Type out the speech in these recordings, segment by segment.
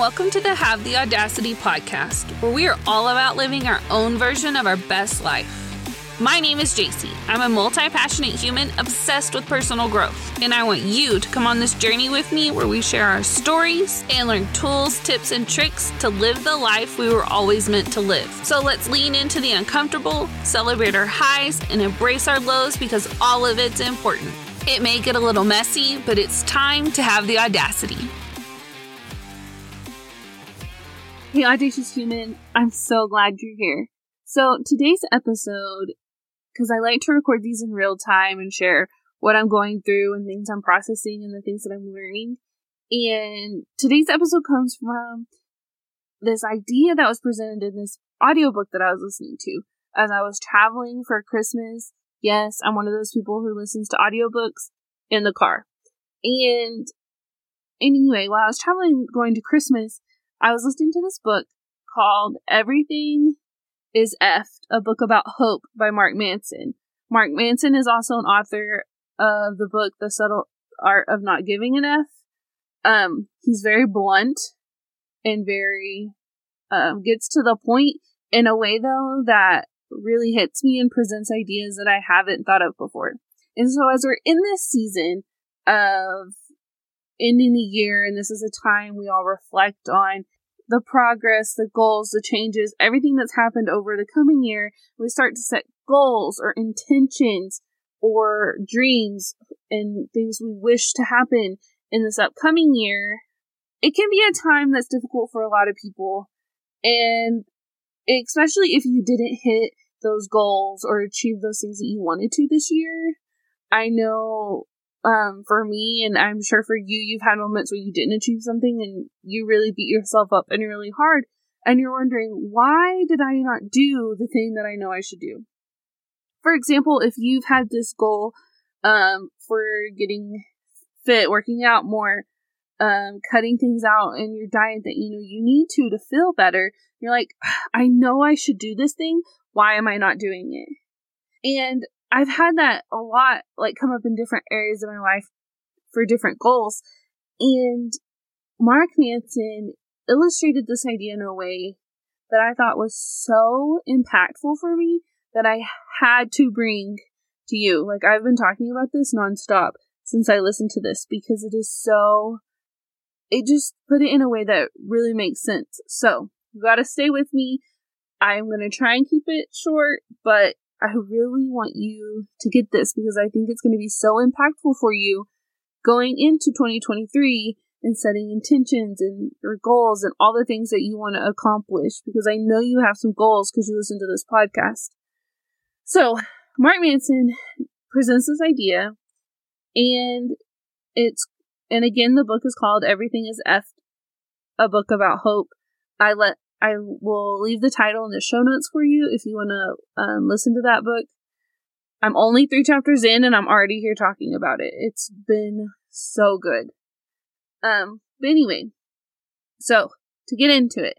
welcome to the Have the Audacity podcast, where we are all about living our own version of our best life. My name is Jacy. I'm a multi passionate human obsessed with personal growth, and I want you to come on this journey with me where we share our stories and learn tools, tips, and tricks to live the life we were always meant to live. So let's lean into the uncomfortable, celebrate our highs, and embrace our lows because all of it's important. It may get a little messy, but it's time to have the audacity. Hey, Audacious Human, I'm so glad you're here. So, today's episode because I like to record these in real time and share what I'm going through and things I'm processing and the things that I'm learning. And today's episode comes from this idea that was presented in this audiobook that I was listening to as I was traveling for Christmas. Yes, I'm one of those people who listens to audiobooks in the car. And anyway, while I was traveling going to Christmas, I was listening to this book called Everything is Effed, a book about hope by Mark Manson. Mark Manson is also an author of the book The Subtle Art of Not Giving an F. Um, he's very blunt and very um, gets to the point in a way though that really hits me and presents ideas that I haven't thought of before. And so as we're in this season of ending the year and this is a time we all reflect on the progress, the goals, the changes, everything that's happened over the coming year, we start to set goals or intentions or dreams and things we wish to happen in this upcoming year, it can be a time that's difficult for a lot of people. And especially if you didn't hit those goals or achieve those things that you wanted to this year. I know um, for me, and I'm sure for you, you've had moments where you didn't achieve something and you really beat yourself up and you're really hard and you're wondering, why did I not do the thing that I know I should do? For example, if you've had this goal, um, for getting fit, working out more, um, cutting things out in your diet that you know you need to to feel better, you're like, I know I should do this thing. Why am I not doing it? And I've had that a lot, like come up in different areas of my life for different goals. And Mark Manson illustrated this idea in a way that I thought was so impactful for me that I had to bring to you. Like I've been talking about this nonstop since I listened to this because it is so it just put it in a way that really makes sense. So, you got to stay with me. I'm to try and keep it short, but I really want you to get this because I think it's going to be so impactful for you going into 2023 and setting intentions and your goals and all the things that you want to accomplish because I know you have some goals because you listen to this podcast. So, Mark Manson presents this idea and it's and again the book is called Everything is F a book about hope. I let I will leave the title in the show notes for you if you want to um, listen to that book. I'm only three chapters in and I'm already here talking about it. It's been so good. Um, but anyway, so to get into it,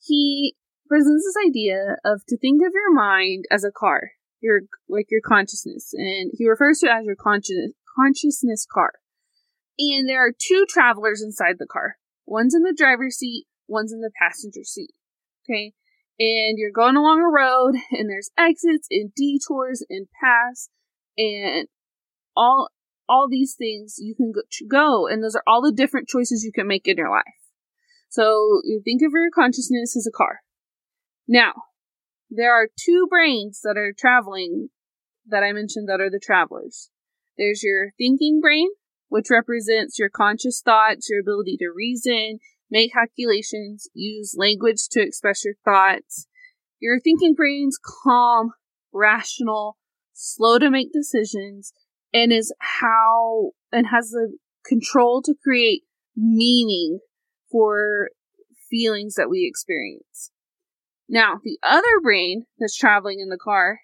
he presents this idea of to think of your mind as a car, your like your consciousness, and he refers to it as your conscious consciousness car. And there are two travelers inside the car. One's in the driver's seat, one's in the passenger seat. Okay. And you're going along a road and there's exits and detours and paths and all, all these things you can go, and those are all the different choices you can make in your life. So you think of your consciousness as a car. Now, there are two brains that are traveling that I mentioned that are the travelers. There's your thinking brain, which represents your conscious thoughts, your ability to reason, make calculations, use language to express your thoughts. Your thinking brain's calm, rational, slow to make decisions, and is how and has the control to create meaning for feelings that we experience. Now, the other brain that's traveling in the car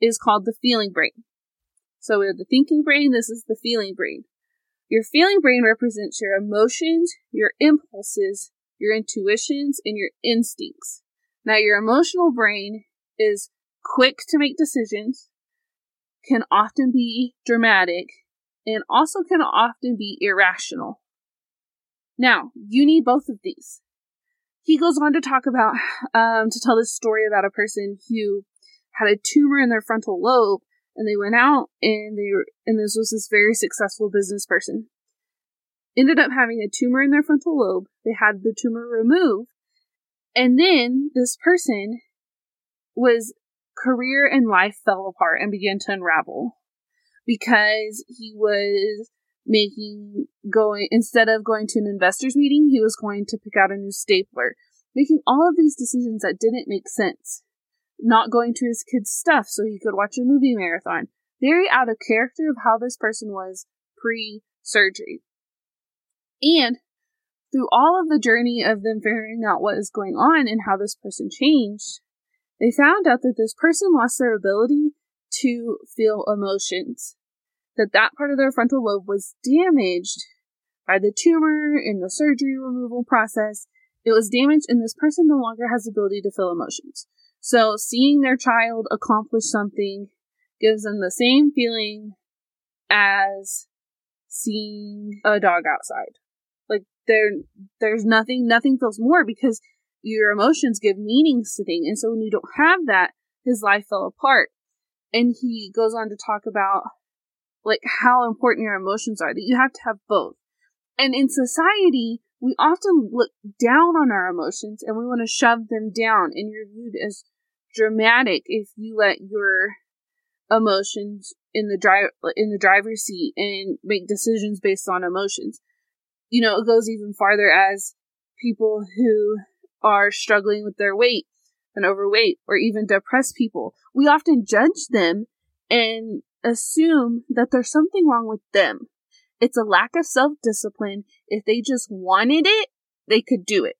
is called the feeling brain. So we have the thinking brain, this is the feeling brain. Your feeling brain represents your emotions, your impulses, your intuitions, and your instincts. Now, your emotional brain is quick to make decisions, can often be dramatic, and also can often be irrational. Now, you need both of these. He goes on to talk about, um, to tell this story about a person who had a tumor in their frontal lobe and they went out and they were, and this was this very successful business person. Ended up having a tumor in their frontal lobe. They had the tumor removed. And then this person was career and life fell apart and began to unravel because he was making going instead of going to an investors meeting he was going to pick out a new stapler making all of these decisions that didn't make sense not going to his kids stuff so he could watch a movie marathon very out of character of how this person was pre surgery and through all of the journey of them figuring out what is going on and how this person changed they found out that this person lost their ability to feel emotions, that that part of their frontal lobe was damaged by the tumor in the surgery removal process. It was damaged, and this person no longer has the ability to feel emotions. So, seeing their child accomplish something gives them the same feeling as seeing a dog outside. Like there, there's nothing, nothing feels more because your emotions give meanings to things. And so when you don't have that, his life fell apart. And he goes on to talk about like how important your emotions are, that you have to have both. And in society, we often look down on our emotions and we want to shove them down and you're viewed as dramatic if you let your emotions in the drive in the driver's seat and make decisions based on emotions. You know, it goes even farther as people who are struggling with their weight and overweight or even depressed people. We often judge them and assume that there's something wrong with them. It's a lack of self discipline. If they just wanted it, they could do it.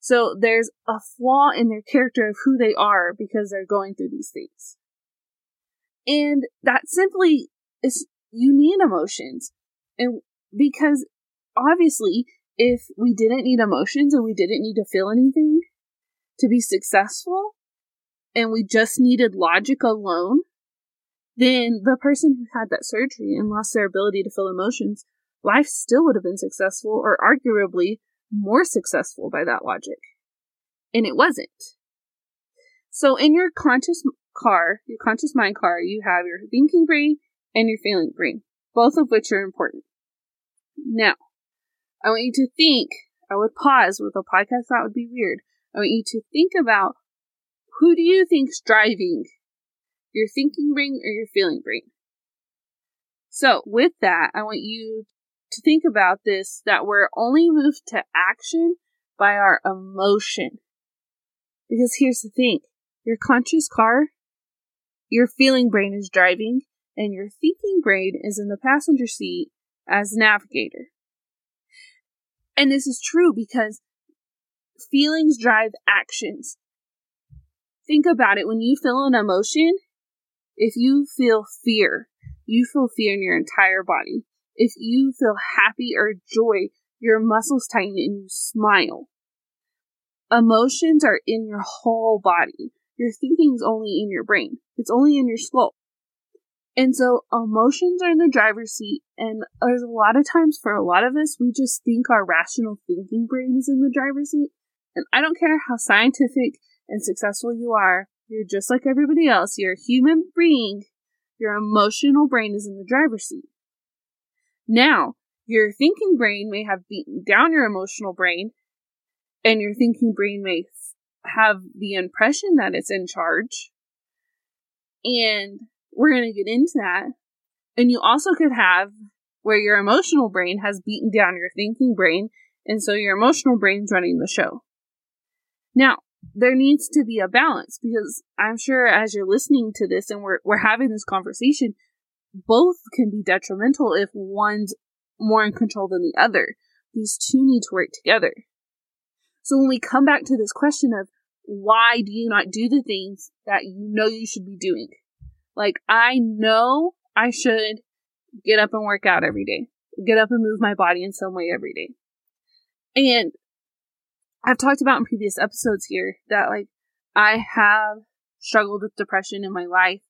So there's a flaw in their character of who they are because they're going through these things. And that simply is, you need emotions. And because obviously if we didn't need emotions and we didn't need to feel anything to be successful and we just needed logic alone, then the person who had that surgery and lost their ability to feel emotions, life still would have been successful or arguably more successful by that logic. And it wasn't. So in your conscious car, your conscious mind car, you have your thinking brain and your feeling brain, both of which are important. Now, I want you to think, I would pause with a podcast that would be weird. I want you to think about who do you think's driving? Your thinking brain or your feeling brain? So with that, I want you to think about this that we're only moved to action by our emotion. Because here's the thing. Your conscious car, your feeling brain is driving, and your thinking brain is in the passenger seat as navigator. And this is true because feelings drive actions. Think about it. When you feel an emotion, if you feel fear, you feel fear in your entire body. If you feel happy or joy, your muscles tighten and you smile. Emotions are in your whole body. Your thinking's only in your brain. It's only in your skull. And so emotions are in the driver's seat, and there's a lot of times for a lot of us, we just think our rational thinking brain is in the driver's seat. And I don't care how scientific and successful you are, you're just like everybody else. You're a human being. Your emotional brain is in the driver's seat. Now, your thinking brain may have beaten down your emotional brain, and your thinking brain may have the impression that it's in charge. And we're going to get into that. And you also could have where your emotional brain has beaten down your thinking brain, and so your emotional brain's running the show. Now, there needs to be a balance because I'm sure as you're listening to this and we're, we're having this conversation, both can be detrimental if one's more in control than the other. These two need to work together. So when we come back to this question of why do you not do the things that you know you should be doing? Like, I know I should get up and work out every day, get up and move my body in some way every day. And I've talked about in previous episodes here that, like, I have struggled with depression in my life.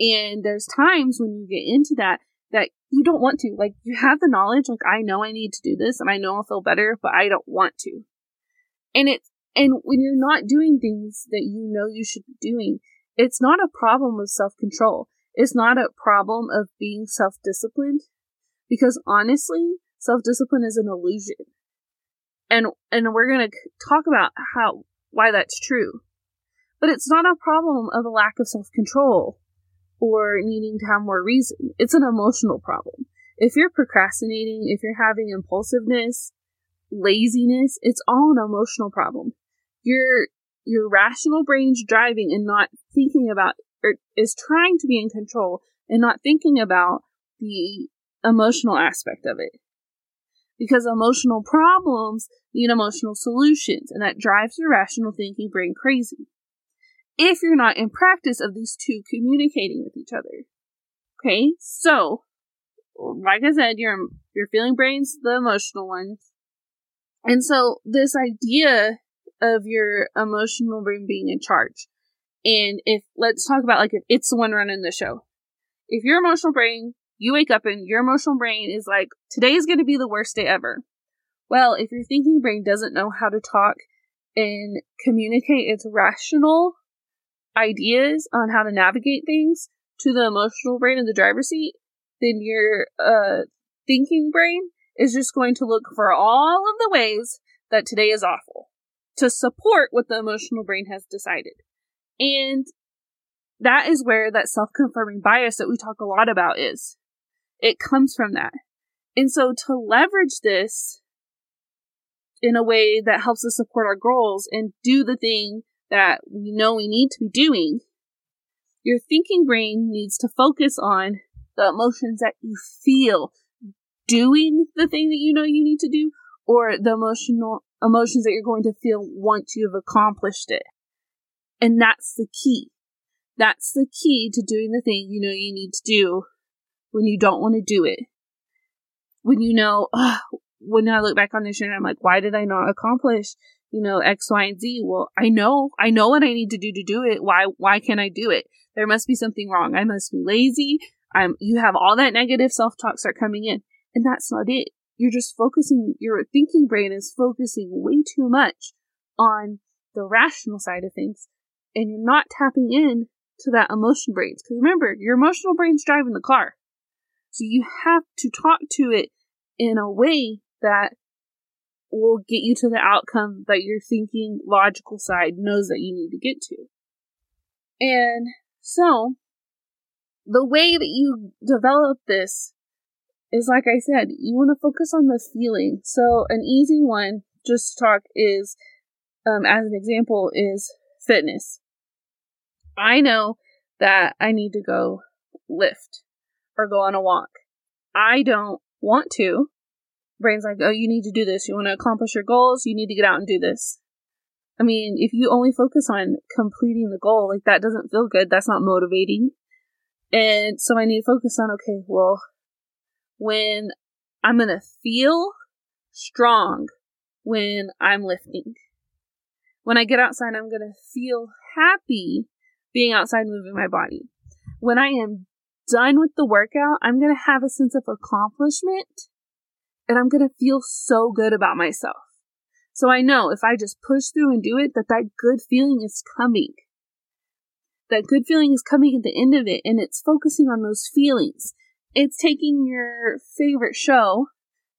And there's times when you get into that, that you don't want to. Like, you have the knowledge, like, I know I need to do this and I know I'll feel better, but I don't want to. And it's, and when you're not doing things that you know you should be doing, it's not a problem of self control. It's not a problem of being self disciplined because honestly, self discipline is an illusion. And, and we're going to talk about how, why that's true. But it's not a problem of a lack of self control or needing to have more reason. It's an emotional problem. If you're procrastinating, if you're having impulsiveness, laziness, it's all an emotional problem. Your your rational brain's driving and not thinking about or is trying to be in control and not thinking about the emotional aspect of it. Because emotional problems need emotional solutions, and that drives your rational thinking brain crazy if you're not in practice of these two communicating with each other. Okay, so like I said, your your feeling brain's the emotional one. And so this idea of your emotional brain being in charge. And if let's talk about like if it's the one running the show. If your emotional brain, you wake up and your emotional brain is like, today is going to be the worst day ever. Well, if your thinking brain doesn't know how to talk and communicate its rational ideas on how to navigate things to the emotional brain in the driver's seat, then your uh, thinking brain is just going to look for all of the ways that today is awful to support what the emotional brain has decided. And that is where that self confirming bias that we talk a lot about is. It comes from that. And so to leverage this in a way that helps us support our goals and do the thing that we know we need to be doing, your thinking brain needs to focus on the emotions that you feel doing the thing that you know you need to do or the emotional emotions that you're going to feel once you've accomplished it. And that's the key. That's the key to doing the thing you know you need to do when you don't want to do it. When you know, when I look back on this year and I'm like, why did I not accomplish you know, X, Y, and Z. Well, I know, I know what I need to do to do it. Why, why can't I do it? There must be something wrong. I must be lazy. I'm, you have all that negative self-talk start coming in. And that's not it. You're just focusing, your thinking brain is focusing way too much on the rational side of things. And you're not tapping in to that emotion brains. Cause remember, your emotional brain's driving the car. So you have to talk to it in a way that will get you to the outcome that your thinking logical side knows that you need to get to. And so, the way that you develop this is like I said, you want to focus on the feeling. So, an easy one, just to talk, is um, as an example, is fitness. I know that I need to go lift or go on a walk. I don't want to, brain's like, oh, you need to do this. You want to accomplish your goals. You need to get out and do this. I mean, if you only focus on completing the goal, like that doesn't feel good. That's not motivating. And so I need to focus on, okay, well, when I'm going to feel strong when I'm lifting. When I get outside, I'm going to feel happy being outside moving my body. When I am done with the workout, I'm going to have a sense of accomplishment and I'm going to feel so good about myself. So I know if I just push through and do it, that that good feeling is coming. That good feeling is coming at the end of it, and it's focusing on those feelings. It's taking your favorite show,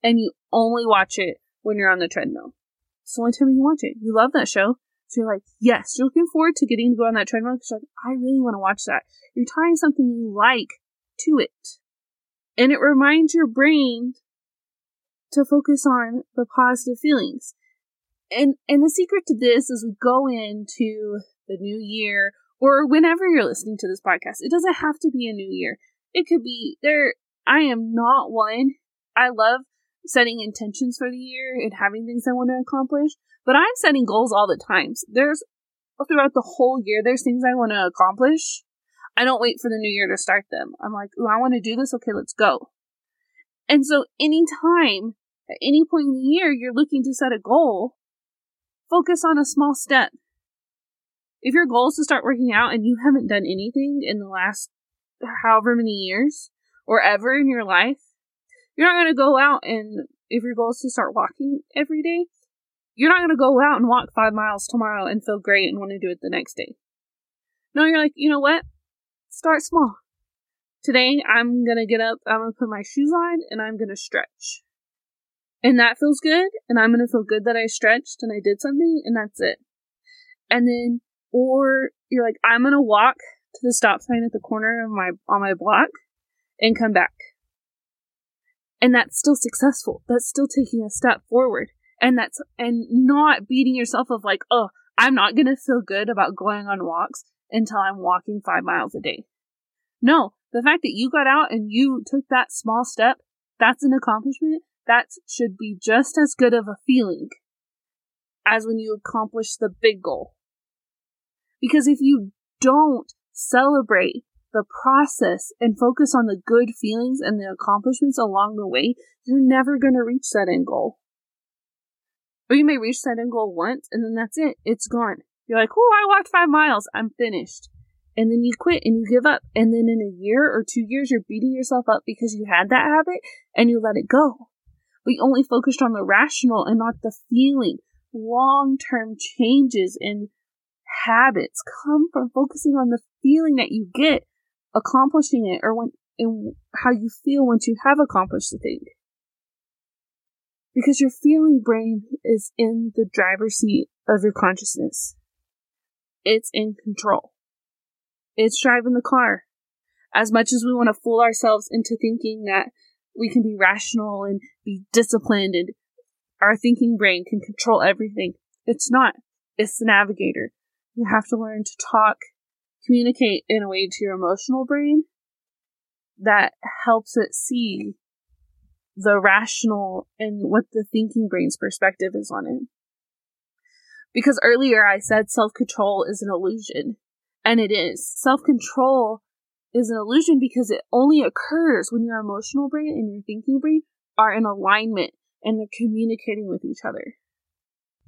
and you only watch it when you're on the treadmill. It's the only time you watch it. You love that show. So you're like, yes, you're looking forward to getting to go on that treadmill because like, I really want to watch that. You're tying something you like to it. And it reminds your brain to focus on the positive feelings. And and the secret to this is we go into the new year or whenever you're listening to this podcast. It doesn't have to be a new year. It could be there I am not one. I love setting intentions for the year and having things I want to accomplish, but I'm setting goals all the times. There's throughout the whole year there's things I want to accomplish. I don't wait for the new year to start them. I'm like, "Oh, I want to do this. Okay, let's go." And so anytime at any point in the year you're looking to set a goal, focus on a small step. If your goal is to start working out and you haven't done anything in the last however many years or ever in your life, You're not going to go out and, if your goal is to start walking every day, you're not going to go out and walk five miles tomorrow and feel great and want to do it the next day. No, you're like, you know what? Start small. Today, I'm going to get up, I'm going to put my shoes on, and I'm going to stretch. And that feels good, and I'm going to feel good that I stretched and I did something, and that's it. And then, or you're like, I'm going to walk to the stop sign at the corner of my, on my block and come back. And that's still successful. That's still taking a step forward and that's and not beating yourself of like oh i'm not to feel good about going on walks until i'm walking five miles a day no the fact that you got out and you took that small step that's an accomplishment that should be just as good of a feeling as when you accomplish the big goal because if you don't celebrate the process and focus on the good feelings and the accomplishments along the way, you're never going to reach that end goal. Or you may reach that end goal once and then that's it. It's gone. You're like, oh, I walked five miles. I'm finished. And then you quit and you give up. And then in a year or two years, you're beating yourself up because you had that habit and you let it go. We only focused on the rational and not the feeling. Long term changes in habits come from focusing on the feeling that you get accomplishing it or when and how you feel once you have accomplished the thing because your feeling brain is in the driver's seat of your consciousness. It's in control. It's driving the car. As much as we want to fool ourselves into thinking that we can be rational and be disciplined and our thinking brain can control everything, it's not. It's the navigator. You have to learn to talk, communicate in a way to your emotional brain that helps it see the rational and what the thinking brain's perspective is on it. Because earlier I said self control is an illusion, and it is. Self control is an illusion because it only occurs when your emotional brain and your thinking brain are in alignment and they're communicating with each other.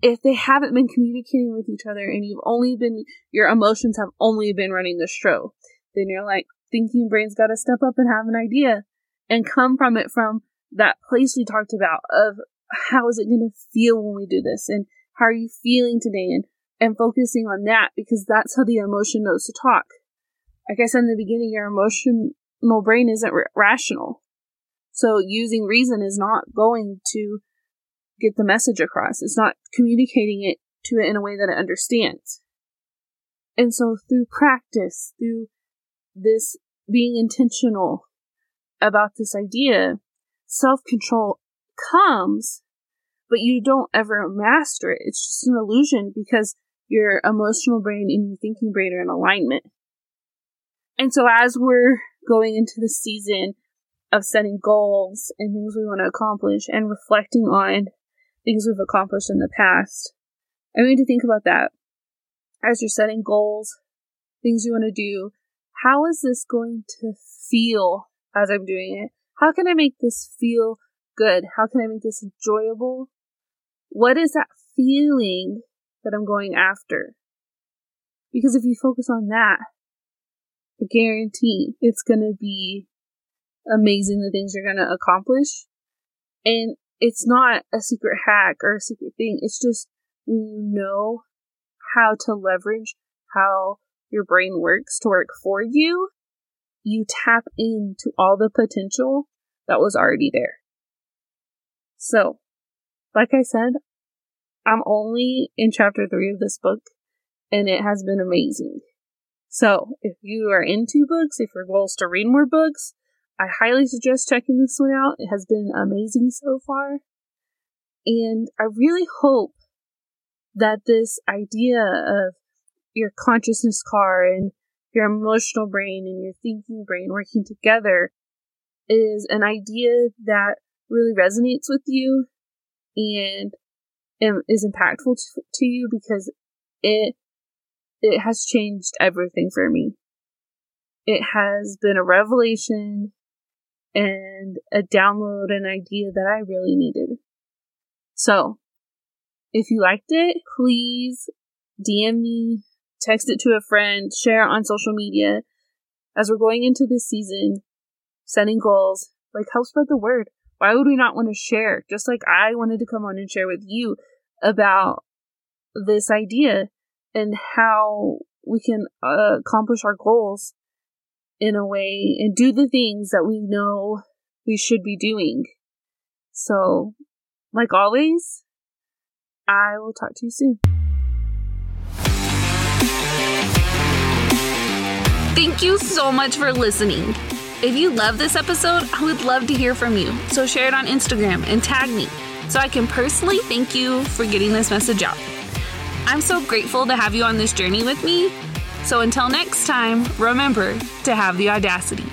If they haven't been communicating with each other and you've only been, your emotions have only been running the show, then you're like, thinking brain's got to step up and have an idea and come from it from that place we talked about of how is it going to feel when we do this and how are you feeling today and and focusing on that because that's how the emotion knows to talk. Like I said in the beginning, your emotional brain isn't r- rational. So using reason is not going to get the message across. It's not communicating it to it in a way that it understands. And so through practice, through this being intentional about this idea, self control comes, but you don't ever master it. It's just an illusion because your emotional brain and your thinking brain are in alignment. And so as we're going into the season of setting goals and things we want to accomplish and reflecting on things we've accomplished in the past, I want you to think about that. As you're setting goals, things you want to do, how is this going to feel as I'm doing it? How can I make this feel good? How can I make this enjoyable? What is that feeling that I'm going after? Because if you focus on that, I guarantee it's going to be amazing the things you're going to accomplish. And it's not a secret hack or a secret thing. It's just when you know how to leverage how your brain works to work for you, you tap into all the potential that was already there. So, like I said, I'm only in chapter three of this book, and it has been amazing. So, if you are into books, if your goal is to read more books, I highly suggest checking this one out. It has been amazing so far. And I really hope that this idea of your consciousness car and your emotional brain and your thinking brain working together is an idea that really resonates with you and is impactful to, to you because it it has changed everything for me. It has been a revelation and a download an idea that I really needed. So, if you liked it, please DM me, text it to a friend, share it on social media. As we're going into this season, setting goals, like help spread the word. Why would we not want to share? Just like I wanted to come on and share with you about this idea and how we can uh, accomplish our goals in a way and do the things that we know we should be doing. So, like always, I will talk to you soon. Thank you so much for listening. If you love this episode, I would love to hear from you. So share it on Instagram and tag me so I can personally thank you for getting this message out. I'm so grateful to have you on this journey with me. So until next time, remember to have the audacity.